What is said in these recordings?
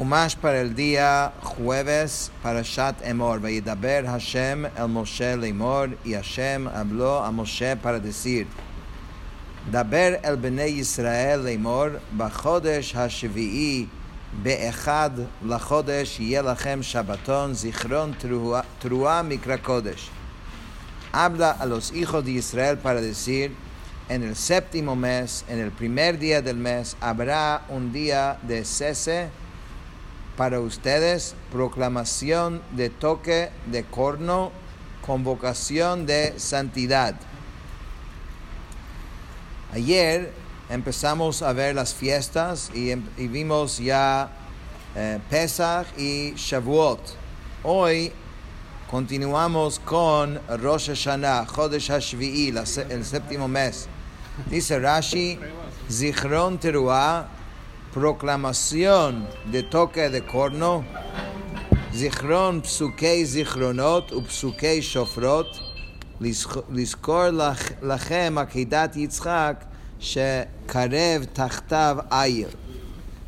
Jumash para el día jueves para Shat Emor. Vayidaber Hashem el Moshe Lemor y Hashem habló a Moshe para decir. Daber el Bnei Israel Lemor Bachodesh HaShevi'i Be'echad Lachodesh Yelachem Shabbaton Zichron Trua Mikra Kodesh. Habla a los hijos de Israel para decir en el séptimo mes, en el primer día del mes, habrá un día de cese para ustedes, proclamación de toque de corno, convocación de santidad. Ayer empezamos a ver las fiestas y, em, vimos ya eh, Pesach y Shavuot. Hoy continuamos con Rosh Hashanah, Chodesh Hashvi'i, el séptimo mes. Dice Rashi, Zichron Teruah, proclamación de toque de corno, Zichron psukei zichronot upsukei shofrot, לזכור לכם עקידת יצחק שקרב תחתיו עיר.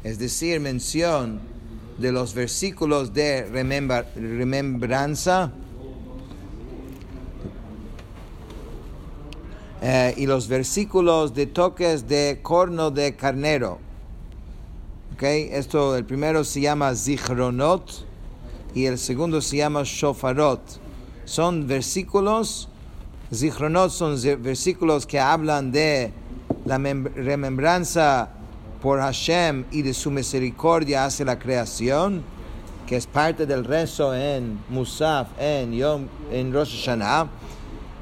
Es decir, mención de los versículos de remembranza eh, y los versículos de toques de corno de carnero. Esto, el primero se llama Zichronot y el segundo se llama Shofarot. Son versículos, Zichronot son versículos que hablan de la remembranza por Hashem y de su misericordia hacia la creación, que es parte del rezo en Musaf, en Yom, en Rosh Hashanah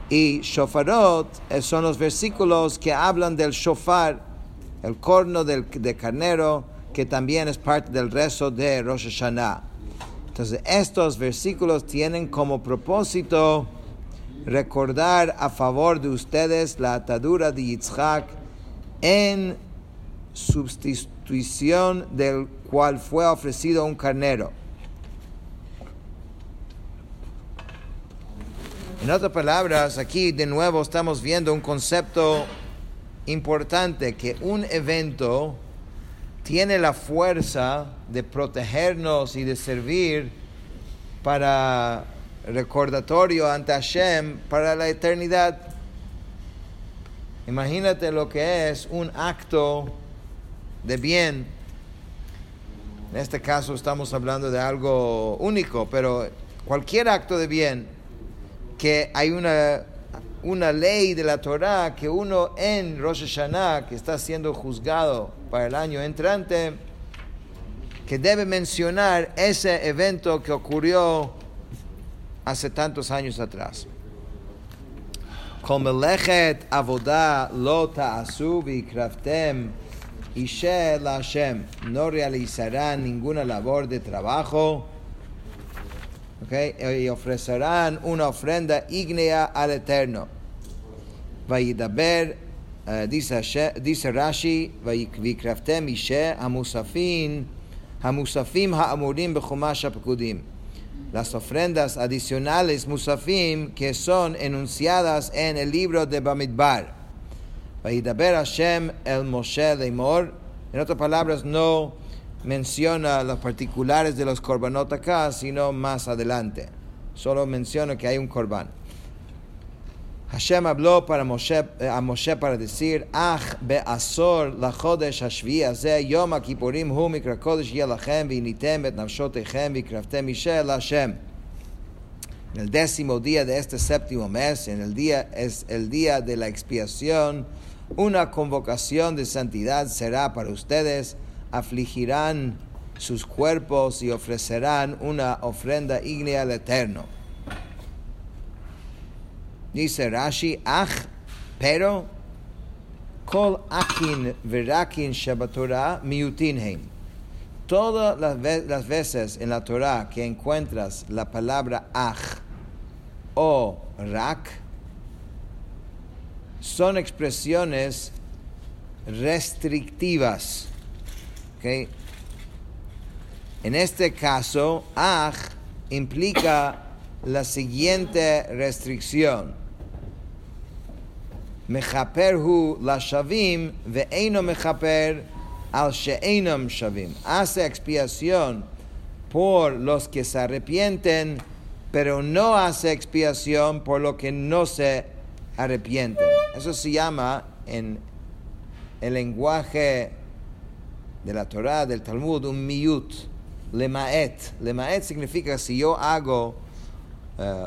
y shofarot eh, son los versículos que hablan del shofar, el corno del, de carnero, que también es parte del rezo de Rosh Hashanah. Entonces, estos versículos tienen como propósito recordar a favor de ustedes la atadura de Yitzhak en sustitución del cual fue ofrecido un carnero. En otras palabras, aquí de nuevo estamos viendo un concepto importante, que un evento tiene la fuerza de protegernos y de servir para recordatorio ante Hashem para la eternidad. Imagínate lo que es un acto de bien. En este caso estamos hablando de algo único, pero cualquier acto de bien que hay una, una ley de la Torah que uno en Rosh Hashanah, que está siendo juzgado para el año entrante, que debe mencionar ese evento que ocurrió hace tantos años atrás. Avodah lo ta'asu kraftem ishe. No realizarán ninguna labor de trabajo y ofrecerán una ofrenda ígnea al Eterno. Vayidaber, uh, dice, dice Rashi, Vikraftem Ishe, Hamusafim, Hamusafim Ha'amurim Bechumash HaPekudim. Las ofrendas adicionales Musafim que son enunciadas en el libro de Bamidbar. Vayidaber Hashem el Moshe Leimor. En otras palabras, no menciona los particulares de los korbanot acá, sino más adelante. Solo menciona que hay un korban. Hashem habló para Moshe, eh, a Moshe para decir, Ach be'asor la chodesh hashvi azeh yom akipurim hu mikra kodesh yelachem v'initem et nafshotechem v'kraftem ishe Hashem. En el décimo día de este séptimo mes, en el día es el día de la expiación, una convocación de santidad será para ustedes afligirán sus cuerpos y ofrecerán una ofrenda ígnea al Eterno. Dice Rashi, ach, pero, kol akin verakin shabatorah miutinheim. Todas las, veces en la Torah que encuentras la palabra ach o rak, son expresiones restrictivas en este caso, aj implica la siguiente restricción. Mechaper hu la shavim ve'eno mechaper al she'enam shavim. Hace expiación por los que se arrepienten, pero no hace expiación por lo que no se arrepienten. Eso se llama en el lenguaje de la Torah, del Talmud, un miyut, lemaet. Lemaet significa si yo hago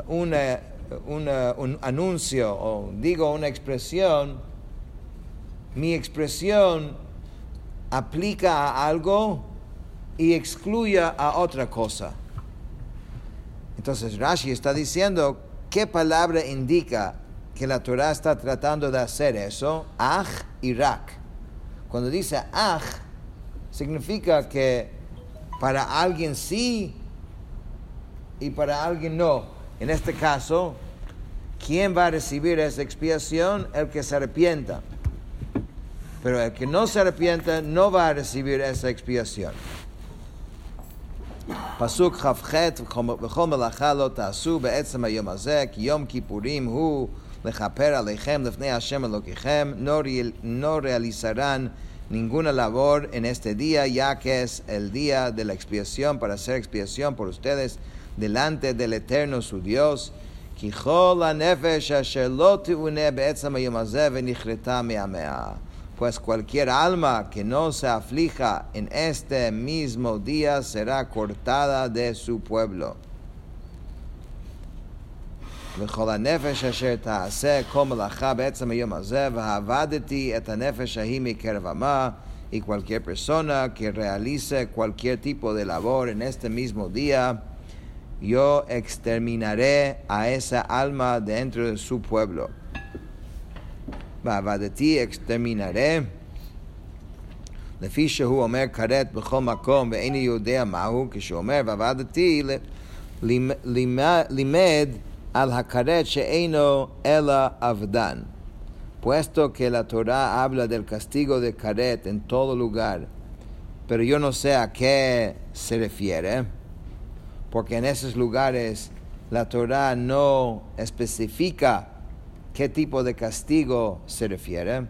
una, un anuncio o digo una expresión, mi expresión aplica a algo y excluye a otra cosa. Entonces Rashi está diciendo qué palabra indica que la Torah está tratando de hacer eso, aj y rak. Cuando dice aj, significa que para alguien sí y para alguien no. En este caso, ¿quién va a recibir esa expiación? El que se arrepienta. Pero el que no se arrepienta no va a recibir esa expiación. פסוק כ"ח וכל מלאכה לא תעשו בעצם היום הזה כי יום כיפורים הוא לכפר עליכם לפני השם אלוקיכם no realizarán ninguna labor en este día, ya que es el día de la expiación para hacer expiación por ustedes delante del Eterno su Dios. Pues cualquier alma que no se aflija en este mismo día será cortada de su pueblo. וכל הנפש אשר תעשה כל מלאכה בעצם היום הזה, ועבדתי את הנפש ההיא מקרב עמה, cualquier tipo de labor en este mismo día, yo exterminaré a esa alma dentro de su pueblo. ועבדתי exterminaré. לפי שהוא אומר כרת בכל מקום ואיני יודע מהו, כשהוא אומר ועבדתי לימד al hakaret she'eno ela avdan. Puesto que la Torah habla del castigo de caret en todo lugar, pero yo no sé a qué se refiere, porque en esos lugares la Torah no especifica qué tipo de castigo se refiere.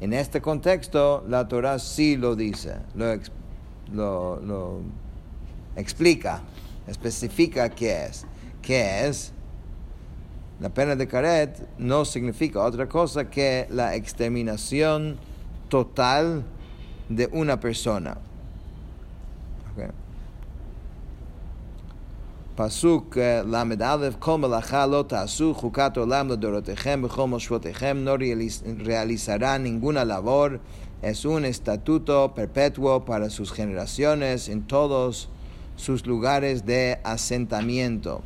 En este contexto, la Torah sí lo dice, lo, lo explica, especifica qué es. ¿Qué es? La pena de Caret no significa otra cosa que la exterminación total de una persona. Okay. Pasuk eh, Lamed Aleph, Kol melacha lo ta'asu, jukat olam ledorotechem, bechol moshvotechem, no realizará ninguna labor, es un estatuto perpetuo para sus generaciones en todos sus lugares de asentamiento.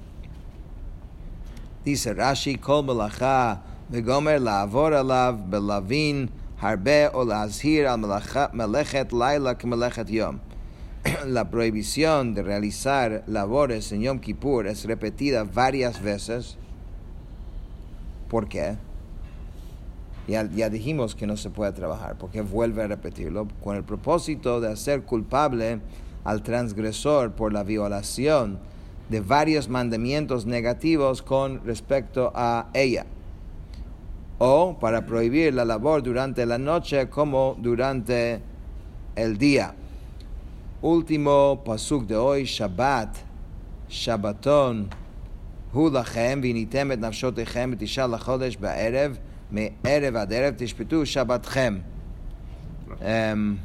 Dice Rashi, Kol melacha vegomer la'avor alav belavin harbe o la'azhir al melechet laila kemelechet yom. La prohibición de realizar labores en Yom Kippur es repetida varias veces. ¿Por qué? Ya, ya, dijimos que no se puede trabajar, porque vuelve a repetirlo, con el propósito de hacer culpable al transgresor por la violación de varios mandamientos negativos con respecto a ella. O para prohibir la labor durante la noche como durante el día. Último pasuk de hoy, Shabbat, Shabbaton, hu lachem vinitem et nafshotechem et isha ba'erev, me'erev ad erev tishpetu shabbatchem. Um,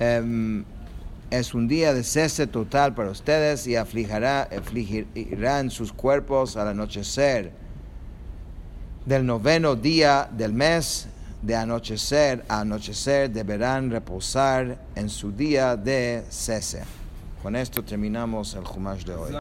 um, es un día de cese total para ustedes y afligirá, afligirán sus cuerpos al anochecer del noveno día del mes de anochecer a anochecer deberán reposar en su día de cese. Con esto terminamos el Jumash de hoy.